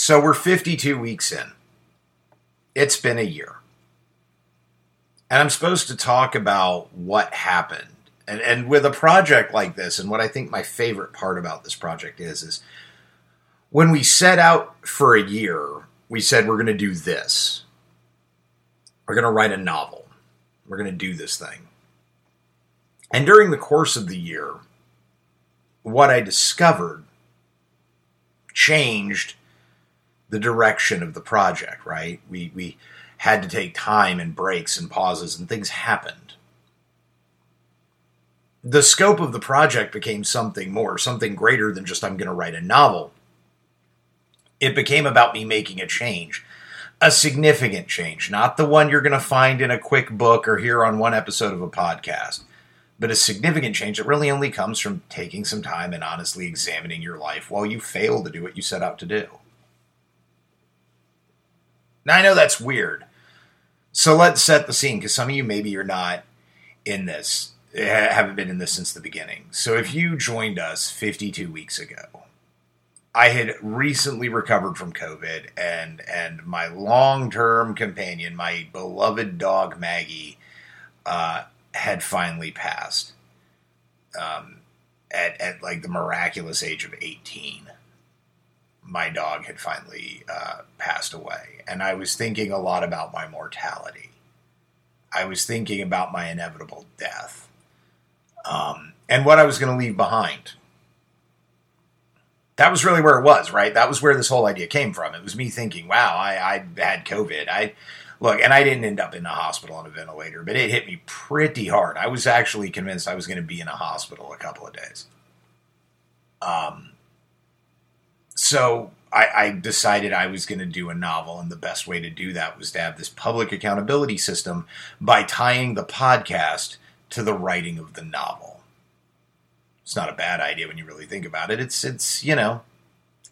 So we're 52 weeks in. It's been a year. And I'm supposed to talk about what happened. And, and with a project like this, and what I think my favorite part about this project is, is when we set out for a year, we said we're going to do this. We're going to write a novel. We're going to do this thing. And during the course of the year, what I discovered changed the direction of the project, right? We, we had to take time and breaks and pauses, and things happened. The scope of the project became something more, something greater than just I'm going to write a novel. It became about me making a change, a significant change, not the one you're going to find in a quick book or hear on one episode of a podcast, but a significant change that really only comes from taking some time and honestly examining your life while you fail to do what you set out to do. Now, I know that's weird. So let's set the scene because some of you maybe you're not in this, haven't been in this since the beginning. So if you joined us 52 weeks ago, I had recently recovered from COVID, and and my long term companion, my beloved dog Maggie, uh, had finally passed. Um, at at like the miraculous age of eighteen, my dog had finally uh, passed away, and I was thinking a lot about my mortality. I was thinking about my inevitable death, um, and what I was going to leave behind that was really where it was, right? That was where this whole idea came from. It was me thinking, wow, I, I had COVID. I look, and I didn't end up in a hospital on a ventilator, but it hit me pretty hard. I was actually convinced I was going to be in a hospital a couple of days. Um, so I, I decided I was going to do a novel, and the best way to do that was to have this public accountability system by tying the podcast to the writing of the novel. It's not a bad idea when you really think about it. It's it's you know,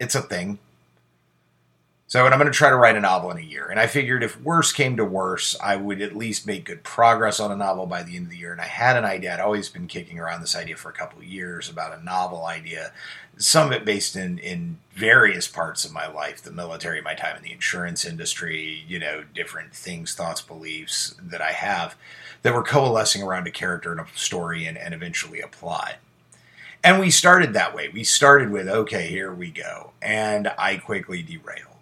it's a thing. So, and I'm going to try to write a novel in a year. And I figured if worse came to worse, I would at least make good progress on a novel by the end of the year. And I had an idea. I'd always been kicking around this idea for a couple of years about a novel idea. Some of it based in, in various parts of my life the military, my time in the insurance industry, you know, different things, thoughts, beliefs that I have that were coalescing around a character and a story and, and eventually a plot. And we started that way. We started with, okay, here we go. And I quickly derailed.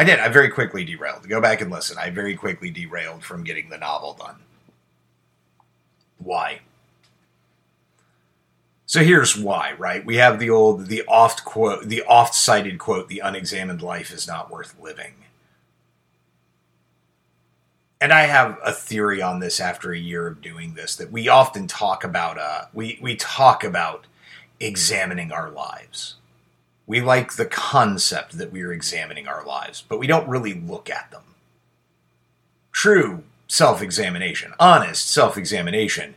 I did. I very quickly derailed. Go back and listen. I very quickly derailed from getting the novel done. Why? So here's why, right? We have the old, the oft quote, the oft cited quote, the unexamined life is not worth living and I have a theory on this after a year of doing this that we often talk about uh, we we talk about examining our lives. We like the concept that we are examining our lives, but we don't really look at them. True self-examination, honest self-examination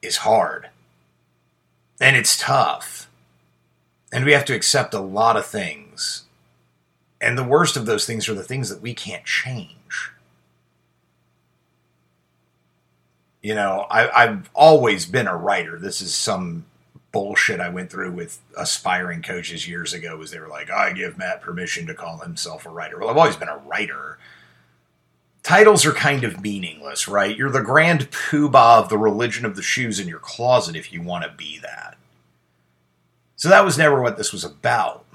is hard. And it's tough. And we have to accept a lot of things. And the worst of those things are the things that we can't change. you know, I, I've always been a writer. This is some bullshit I went through with aspiring coaches years ago was they were like, I give Matt permission to call himself a writer. Well, I've always been a writer. Titles are kind of meaningless, right? You're the grand poobah of the religion of the shoes in your closet if you want to be that. So that was never what this was about.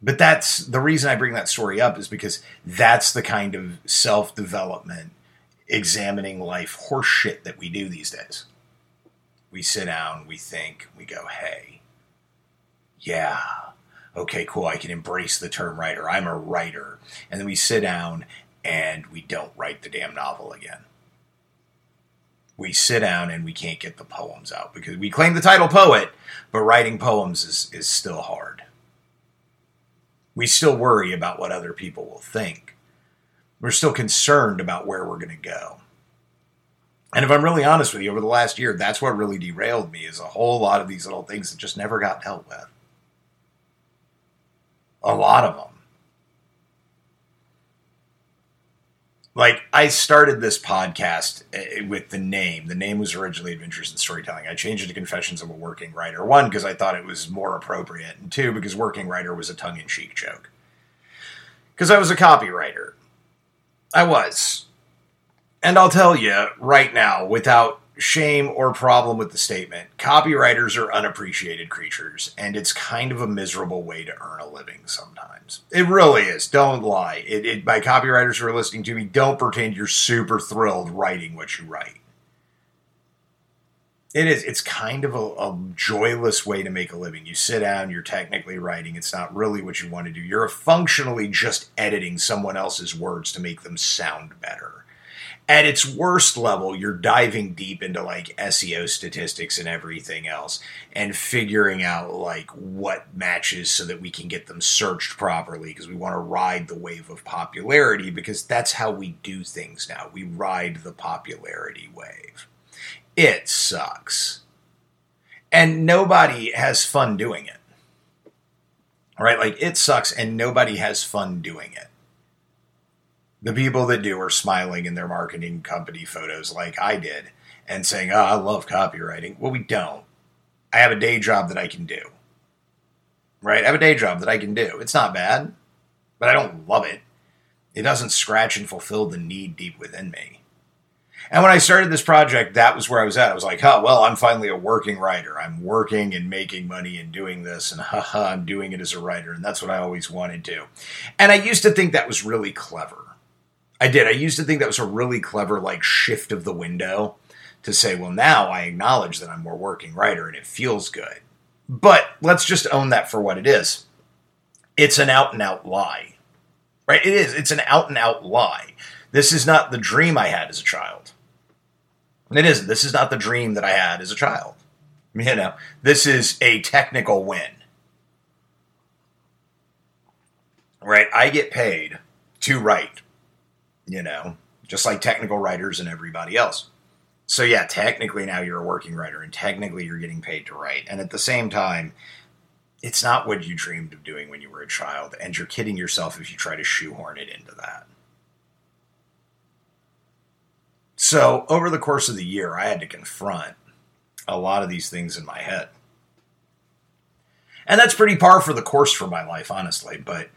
But that's the reason I bring that story up is because that's the kind of self development examining life horseshit that we do these days. We sit down, we think, we go, hey, yeah, okay, cool, I can embrace the term writer. I'm a writer. And then we sit down and we don't write the damn novel again. We sit down and we can't get the poems out because we claim the title poet, but writing poems is, is still hard. We still worry about what other people will think we're still concerned about where we're going to go. And if I'm really honest with you, over the last year, that's what really derailed me is a whole lot of these little things that just never got dealt with. A lot of them. like I started this podcast uh, with the name. The name was originally Adventures in Storytelling. I changed it to Confessions of a Working Writer. One because I thought it was more appropriate, and two because working writer was a tongue-in-cheek joke. Because I was a copywriter. I was. And I'll tell you right now, without shame or problem with the statement, copywriters are unappreciated creatures, and it's kind of a miserable way to earn a living sometimes. It really is. Don't lie. It, it, by copywriters who are listening to me, don't pretend you're super thrilled writing what you write. It is. It's kind of a, a, joyless way to make a living. You sit down, you're technically writing. It's not really what you want to do. You're functionally just editing someone else's words to make them sound better at its worst level, you're diving deep into like SEO statistics and everything else and figuring out like what matches so that we can get them searched properly because we want to ride the wave of popularity because that's how we do things now. We ride the popularity wave. It sucks. And nobody has fun doing it. Right? Like it sucks and nobody has fun doing it the people that do are smiling in their marketing company photos like I did and saying, oh, I love copywriting. Well, we don't. I have a day job that I can do. Right? I have a day job that I can do. It's not bad, but I don't love it. It doesn't scratch and fulfill the need deep within me. And when I started this project, that was where I was at. I was like, oh, well, I'm finally a working writer. I'm working and making money and doing this, and haha, I'm doing it as a writer. And that's what I always wanted to. And I used to think that was really clever I did. I used to think that was a really clever like shift of the window to say, well, now I acknowledge that I'm more working writer and it feels good. But let's just own that for what it is. It's an out and out lie. Right? It is. It's an out and out lie. This is not the dream I had as a child. It isn't. This is not the dream that I had as a child. You know, this is a technical win. Right? I get paid to write you know, just like technical writers and everybody else. So yeah, technically now you're a working writer and technically you're getting paid to write. And at the same time, it's not what you dreamed of doing when you were a child, and you're kidding yourself if you try to shoehorn it into that. So, over the course of the year, I had to confront a lot of these things in my head. And that's pretty par for the course for my life, honestly. But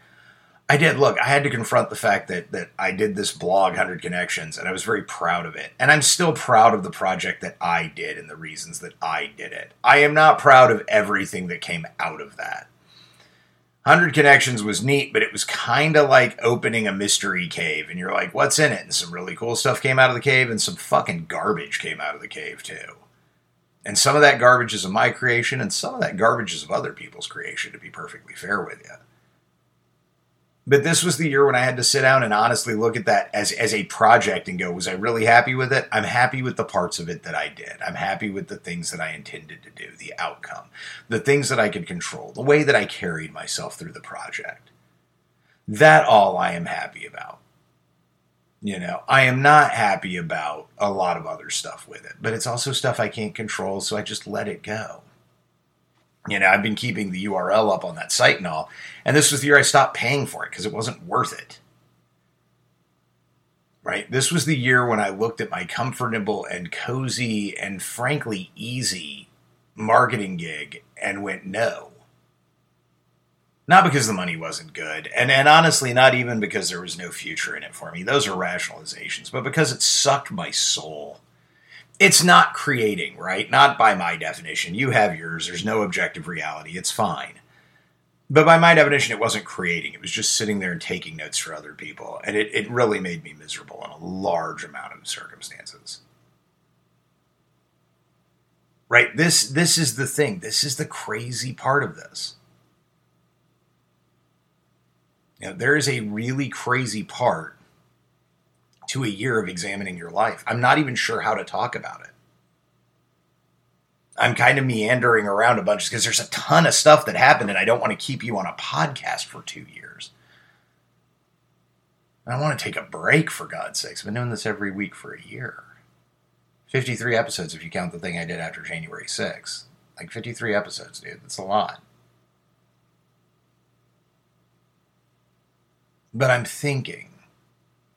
I did. Look, I had to confront the fact that that I did this blog, 100 Connections, and I was very proud of it. And I'm still proud of the project that I did and the reasons that I did it. I am not proud of everything that came out of that. 100 Connections was neat, but it was kind of like opening a mystery cave, and you're like, what's in it? And some really cool stuff came out of the cave, and some fucking garbage came out of the cave, too. And some of that garbage is of my creation, and some of that garbage is of other people's creation, to be perfectly fair with you. But this was the year when I had to sit down and honestly look at that as, as a project and go, was I really happy with it? I'm happy with the parts of it that I did. I'm happy with the things that I intended to do, the outcome, the things that I could control, the way that I carried myself through the project. That all I am happy about. You know, I am not happy about a lot of other stuff with it, but it's also stuff I can't control, so I just let it go you know, I've been keeping the URL up on that site and all. And this was the year I stopped paying for it because it wasn't worth it. Right? This was the year when I looked at my comfortable and cozy and frankly easy marketing gig and went, no. Not because the money wasn't good, and, and honestly, not even because there was no future in it for me. Those are rationalizations, but because it sucked my soul it's not creating, right? Not by my definition. You have yours. There's no objective reality. It's fine. But by my definition, it wasn't creating. It was just sitting there and taking notes for other people. And it, it really made me miserable in a large amount of circumstances. Right? This this is the thing. This is the crazy part of this. Know, there is a really crazy part to a year of examining your life. I'm not even sure how to talk about it. I'm kind of meandering around a bunch because there's a ton of stuff that happened, and I don't want to keep you on a podcast for two years. I want to take a break, for God's sakes. I've been doing this every week for a year. 53 episodes, if you count the thing I did after January 6th. Like 53 episodes, dude. That's a lot. But I'm thinking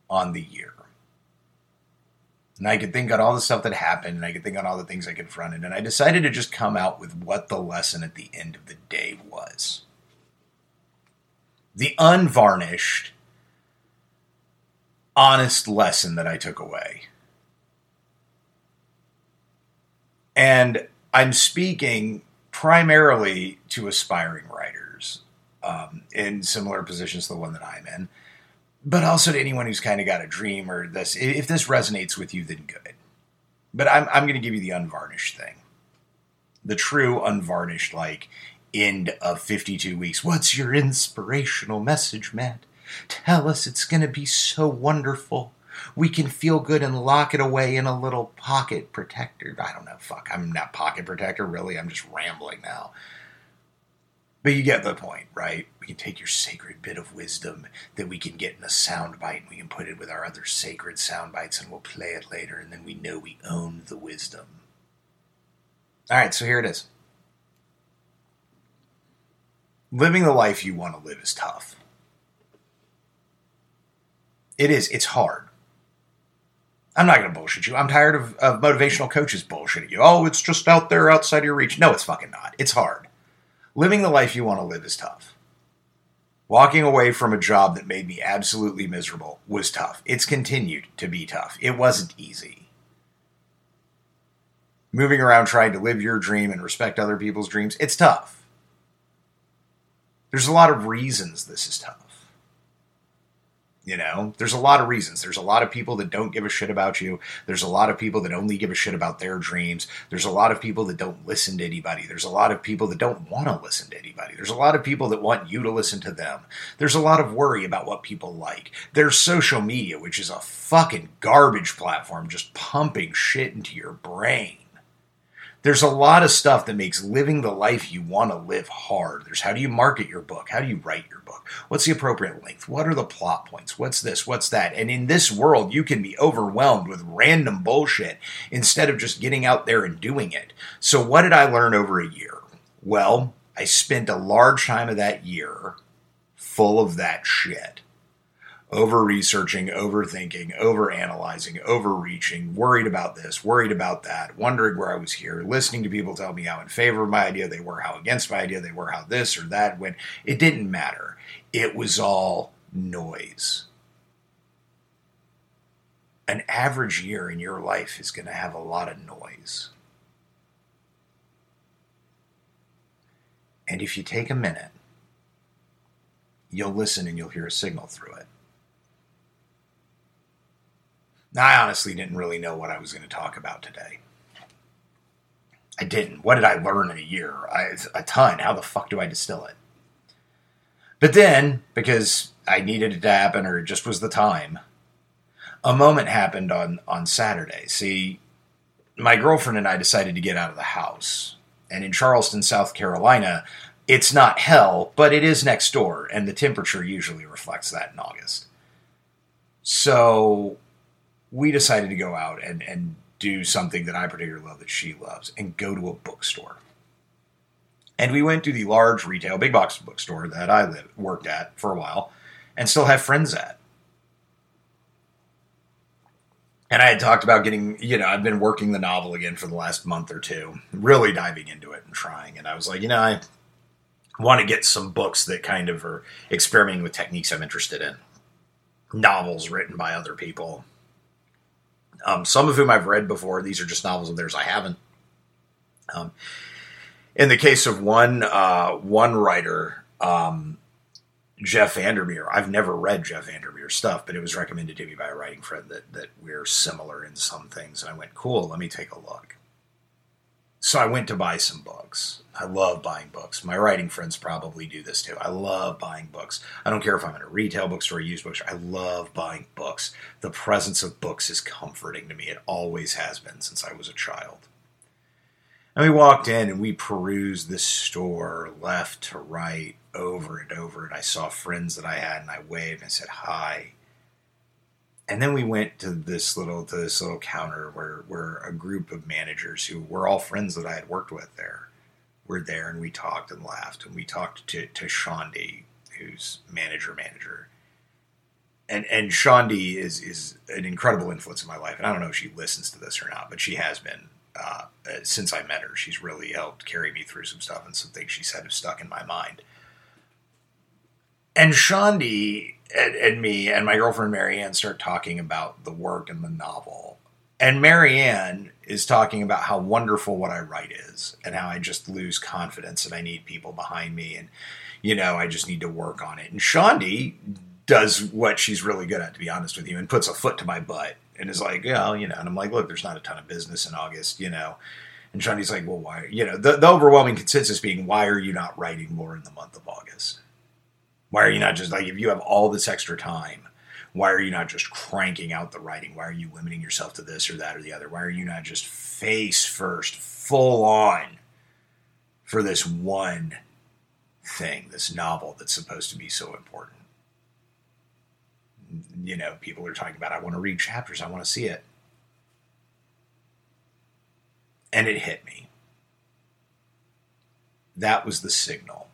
on the year. And I could think on all the stuff that happened, and I could think on all the things I confronted, and I decided to just come out with what the lesson at the end of the day was. The unvarnished, honest lesson that I took away. And I'm speaking primarily to aspiring writers um, in similar positions to the one that I'm in but also to anyone who's kind of got a dream or this. If this resonates with you, then good. But I'm I'm going to give you the unvarnished thing, the true unvarnished like end of 52 weeks. What's your inspirational message, Matt? Tell us it's going to be so wonderful. We can feel good and lock it away in a little pocket protector. I don't know. Fuck. I'm not pocket protector, really. I'm just rambling now. But you get the point, right? We can take your sacred bit of wisdom that we can get in a soundbite and we can put it with our other sacred soundbites and we'll play it later and then we know we own the wisdom. All right, so here it is. Living the life you want to live is tough. It is. It's hard. I'm not going to bullshit you. I'm tired of, of motivational coaches bullshitting you. Oh, it's just out there outside your reach. No, it's fucking not. It's hard. Living the life you want to live is tough. Walking away from a job that made me absolutely miserable was tough. It's continued to be tough. It wasn't easy. Moving around trying to live your dream and respect other people's dreams, it's tough. There's a lot of reasons this is tough. You know, there's a lot of reasons. There's a lot of people that don't give a shit about you. There's a lot of people that only give a shit about their dreams. There's a lot of people that don't listen to anybody. There's a lot of people that don't want to listen to anybody. There's a lot of people that want you to listen to them. There's a lot of worry about what people like. There's social media, which is a fucking garbage platform just pumping shit into your brain there's a lot of stuff that makes living the life you want to live hard. There's how do you market your book? How do you write your book? What's the appropriate length? What are the plot points? What's this? What's that? And in this world, you can be overwhelmed with random bullshit instead of just getting out there and doing it. So, what did I learn over a year? Well, I spent a large time of that year full of that shit over researching, overthinking, over analyzing, overreaching, worried about this, worried about that, wondering where I was here, listening to people tell me how in favor of my idea they were, how against my idea they were, how this or that when it didn't matter. It was all noise. An average year in your life is going to have a lot of noise. And if you take a minute, you'll listen and you'll hear a signal through it. I honestly didn't really know what I was going to talk about today. I didn't. What did I learn in a year? I, a ton. How the fuck do I distill it? But then, because I needed it to happen or it just was the time, a moment happened on, on Saturday. See, my girlfriend and I decided to get out of the house. And in Charleston, South Carolina, it's not hell, but it is next door, and the temperature usually reflects that in August. So we decided to go out and, and do something that I particularly love that she loves and go to a bookstore. And we went to the large retail big box bookstore that I lived, worked at for a while and still have friends at. And I had talked about getting, you know, I've been working the novel again for the last month or two, really diving into it and trying. And I was like, you know, I want to get some books that kind of are experimenting with techniques I'm interested in. Novels written by other people, um, some of whom I've read before. These are just novels of theirs I haven't. Um, in the case of one uh, one writer, um, Jeff VanderMeer, I've never read Jeff VanderMeer's stuff, but it was recommended to me by a writing friend that that we're similar in some things, and I went, "Cool, let me take a look." So I went to buy some books. I love buying books. My writing friends probably do this too. I love buying books. I don't care if I'm in a retail bookstore or a used bookstore. I love buying books. The presence of books is comforting to me. It always has been since I was a child. And we walked in and we perused this store left to right over and over. And I saw friends that I had and I waved and I said hi and then we went to this little to this little counter where where a group of managers who were all friends that I had worked with there were there, and we talked and laughed, and we talked to to Shaundi, who's manager manager, and and Shaundi is is an incredible influence in my life, and I don't know if she listens to this or not, but she has been uh, since I met her. She's really helped carry me through some stuff, and some things she said have stuck in my mind. And Shaundi and, and me and my girlfriend Marianne start talking about the work and the novel, and Marianne is talking about how wonderful what I write is, and how I just lose confidence, and I need people behind me, and you know I just need to work on it. And Shaundi does what she's really good at, to be honest with you, and puts a foot to my butt and is like, yeah, you know, and I'm like, look, there's not a ton of business in August, you know. And Shaundi's like, well, why? You know, the, the overwhelming consensus being, why are you not writing more in the month of August? Why are you not just like, if you have all this extra time, why are you not just cranking out the writing? Why are you limiting yourself to this or that or the other? Why are you not just face first, full on for this one thing, this novel that's supposed to be so important? you know, people are talking about, I want to read chapters, I want to see it. And it hit me. That was the signal.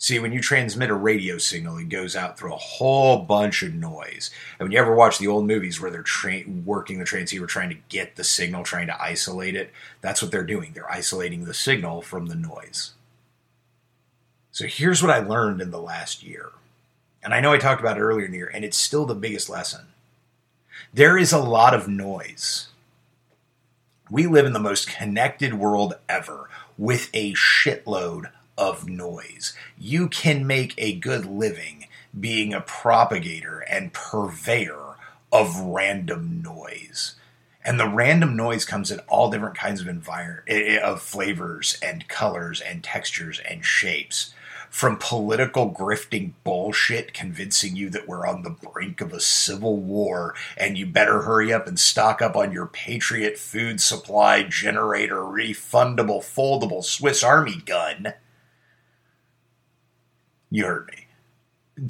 See, when you transmit a radio signal, it goes out through a whole bunch of noise. And when you ever watch the old movies where they're tra- working the transceiver, trying to get the signal, trying to isolate it, that's what they're doing. They're isolating the signal from the noise. So here's what I learned in the last year and I know I talked about it earlier in the year, and it's still the biggest lesson. There is a lot of noise. We live in the most connected world ever with a shitload of noise. You can make a good living being a propagator and purveyor of random noise. And the random noise comes in all different kinds of environment eh, eh, of flavors and colors and textures and shapes from political grifting bullshit convincing you that we're on the brink of a civil war and you better hurry up and stock up on your Patriot food supply generator refundable foldable Swiss Army gun. You heard me.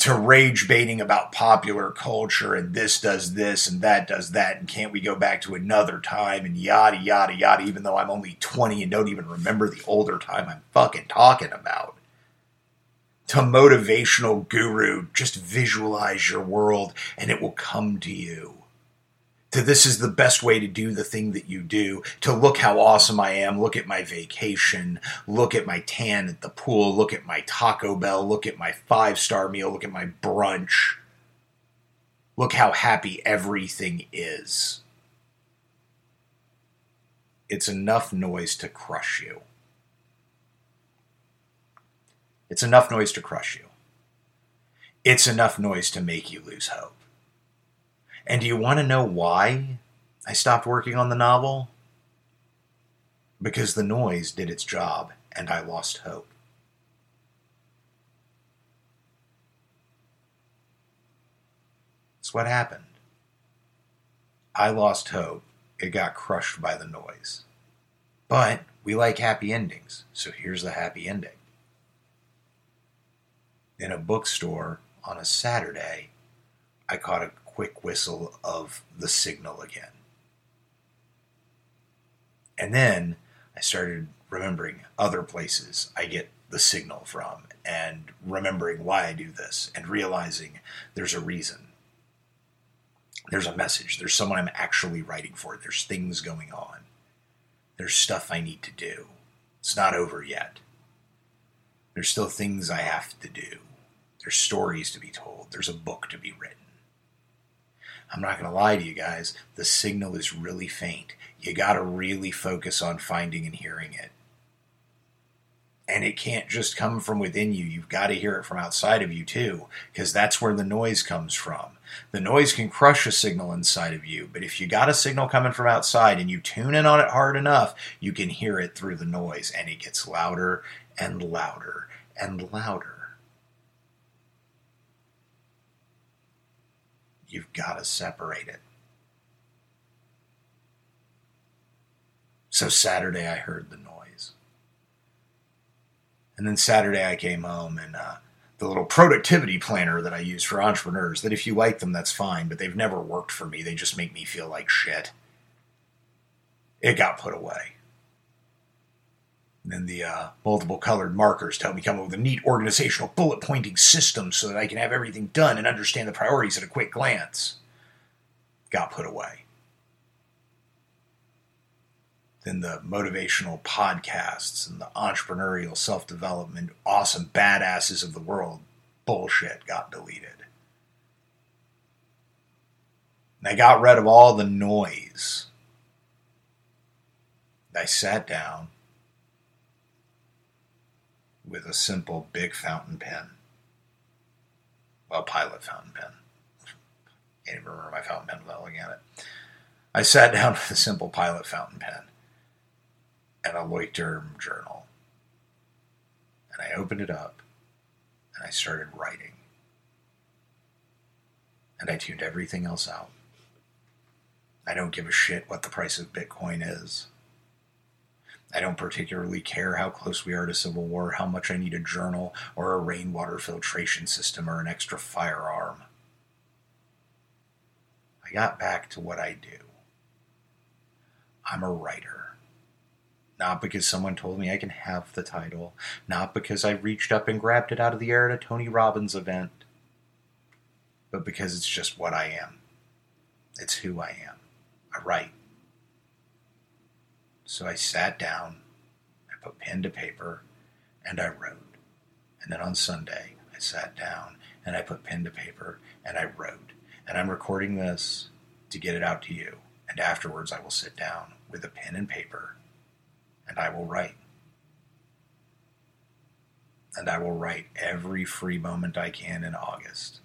To rage baiting about popular culture and this does this and that does that and can't we go back to another time and yada yada yada, even though I'm only 20 and don't even remember the older time I'm fucking talking about to motivational guru, just visualize your world and it will come to you. To this is the best way to do the thing that you do. To look how awesome I am. Look at my vacation. Look at my tan at the pool. Look at my Taco Bell. Look at my five star meal. Look at my brunch. Look how happy everything is. It's enough noise to crush you. It's enough noise to crush you. It's enough noise to make you lose hope. And do you want to know why I stopped working on the novel? Because the noise did its job and I lost hope. That's what happened. I lost hope. It got crushed by the noise. But we like happy endings, so here's the happy ending in a bookstore on a Saturday, I caught a quick whistle of the signal again. And then I started remembering other places I get the signal from and remembering why I do this and realizing there's a reason. There's a message. There's someone I'm actually writing for. There's things going on. There's stuff I need to do. It's not over yet. There's still things I have to do. There's stories to be told. There's a book to be written. I'm not going to lie to you guys, the signal is really faint. You got to really focus on finding and hearing it. And it can't just come from within you. You've got to hear it from outside of you too, because that's where the noise comes from. The noise can crush a signal inside of you, but if you got a signal coming from outside and you tune in on it hard enough, you can hear it through the noise, and it gets louder and louder and louder. You've got to separate it. So Saturday, I heard the noise. And then Saturday, I came home and uh, the little productivity planner that I use for entrepreneurs, that if you like them, that's fine, but they've never worked for me. They just make me feel like shit. It got put away. Then the uh, multiple colored markers to help me come up with a neat organizational bullet pointing system so that I can have everything done and understand the priorities at a quick glance got put away. Then the motivational podcasts and the entrepreneurial self development, awesome badasses of the world bullshit got deleted. And I got rid of all the noise. I sat down with a simple big fountain pen. Well, pilot fountain pen. Can't even remember my fountain pen without looking at it. I sat down with a simple pilot fountain pen and a Leuchtturm journal. And I opened it up and I started writing. And I tuned everything else out. I don't give a shit what the price of Bitcoin is. I don't particularly care how close we are to civil war, how much I need a journal or a rainwater filtration system or an extra firearm. I got back to what I do. I'm a writer. Not because someone told me I can have the title, not because I reached up and grabbed it out of the air at a Tony Robbins event, but because it's just what I am. It's who I am. I write. So I sat down, I put pen to paper, and I wrote. And then on Sunday, I sat down and I put pen to paper and I wrote. And I'm recording this to get it out to you. And afterwards, I will sit down with a pen and paper and I will write. And I will write every free moment I can in August.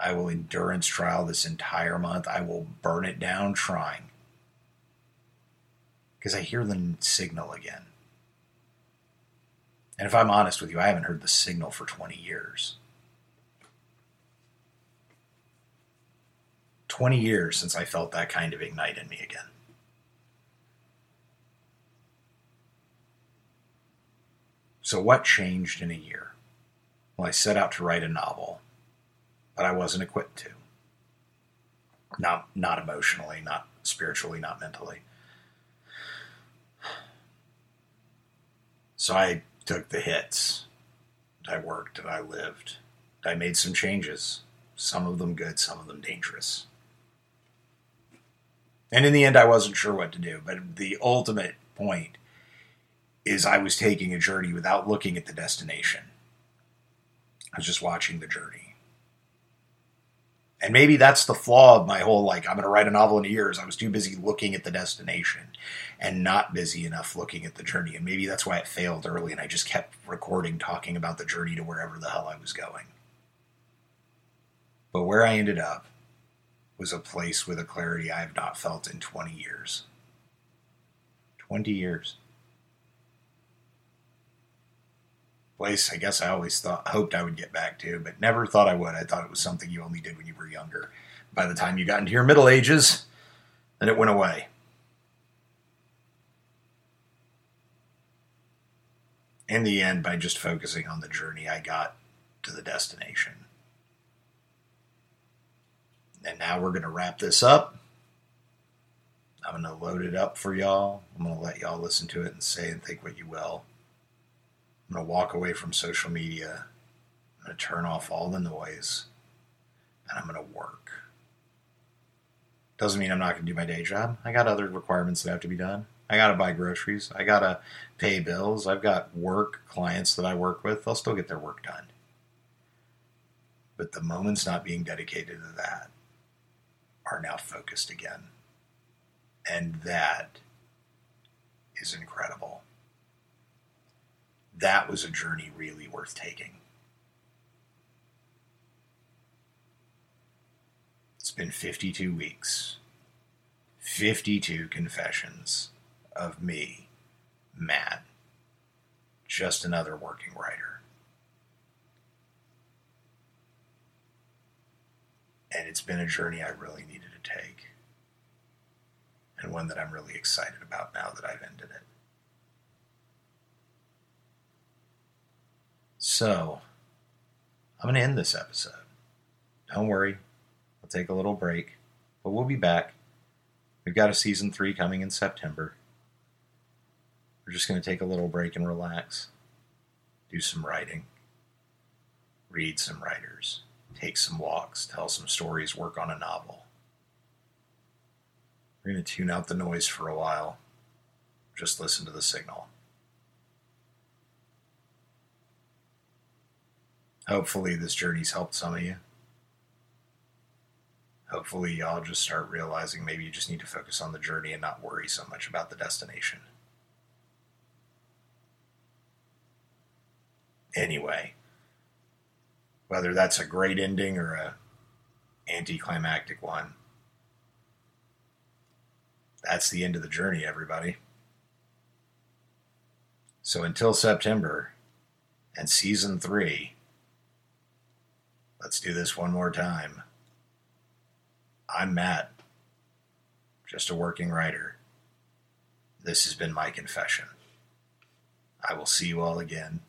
I will endurance trial this entire month. I will burn it down trying because I hear the signal again. And if I'm honest with you, I haven't heard the signal for 20 years. 20 years since I felt that kind of ignite in me again. So, what changed in a year? Well, I set out to write a novel, but I wasn't equipped to. Not, not emotionally, not spiritually, not mentally. So I took the hits. I worked and I lived. I made some changes, some of them good, some of them dangerous. And in the end, I wasn't sure what to do. But the ultimate point is I was taking a journey without looking at the destination. I was just watching the journey. And maybe that's the flaw of my whole like I'm going to write a novel in a year. Is I was too busy looking at the destination and not busy enough looking at the journey. And maybe that's why it failed early. And I just kept recording, talking about the journey to wherever the hell I was going. But where I ended up was a place with a clarity I have not felt in 20 years. 20 years. Place I guess I always thought hoped I would get back to, but never thought I would. I thought it was something you only did when you were younger. By the time you got into your middle ages, then it went away. In the end, by just focusing on the journey, I got to the destination. And now we're going to wrap this up. I'm going to load it up for y'all. I'm going to let y'all listen to it and say and think what you will. I'm going to walk away from social media. I'm going to turn off all the noise and I'm going to work. Doesn't mean I'm not going to do my day job. I got other requirements that have to be done. I got to buy groceries. I got to pay bills. I've got work clients that I work with. They'll still get their work done. But the moments not being dedicated to that are now focused again. And that is incredible that was a journey really worth taking. It's been 52 weeks, 52 confessions of me, Matt, just another working writer. And it's been a journey I really needed to take, and one that I'm really excited about now that I've ended it. So, I'm going to end this episode. Don't worry, I'll take a little break, but we'll be back. We've got a season three coming in September. we're just going to take a little break and relax, do some writing, read some writers, take some walks, tell some stories, work on a novel. We're going to tune out the noise for a while, just listen to the signal. Hopefully, this journey's helped some of you. Hopefully, y'all just start realizing maybe you just need to focus on the journey and not worry so much about the destination. Anyway, whether that's a great ending or a anticlimactic one, that's the end of the journey, everybody. So until September and season three, let's do this one more time. I'm Matt, just a working writer. This has been my confession. I will see you all again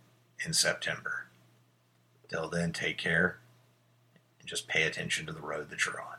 in September. Till then, take care and just pay attention to the road that you're on.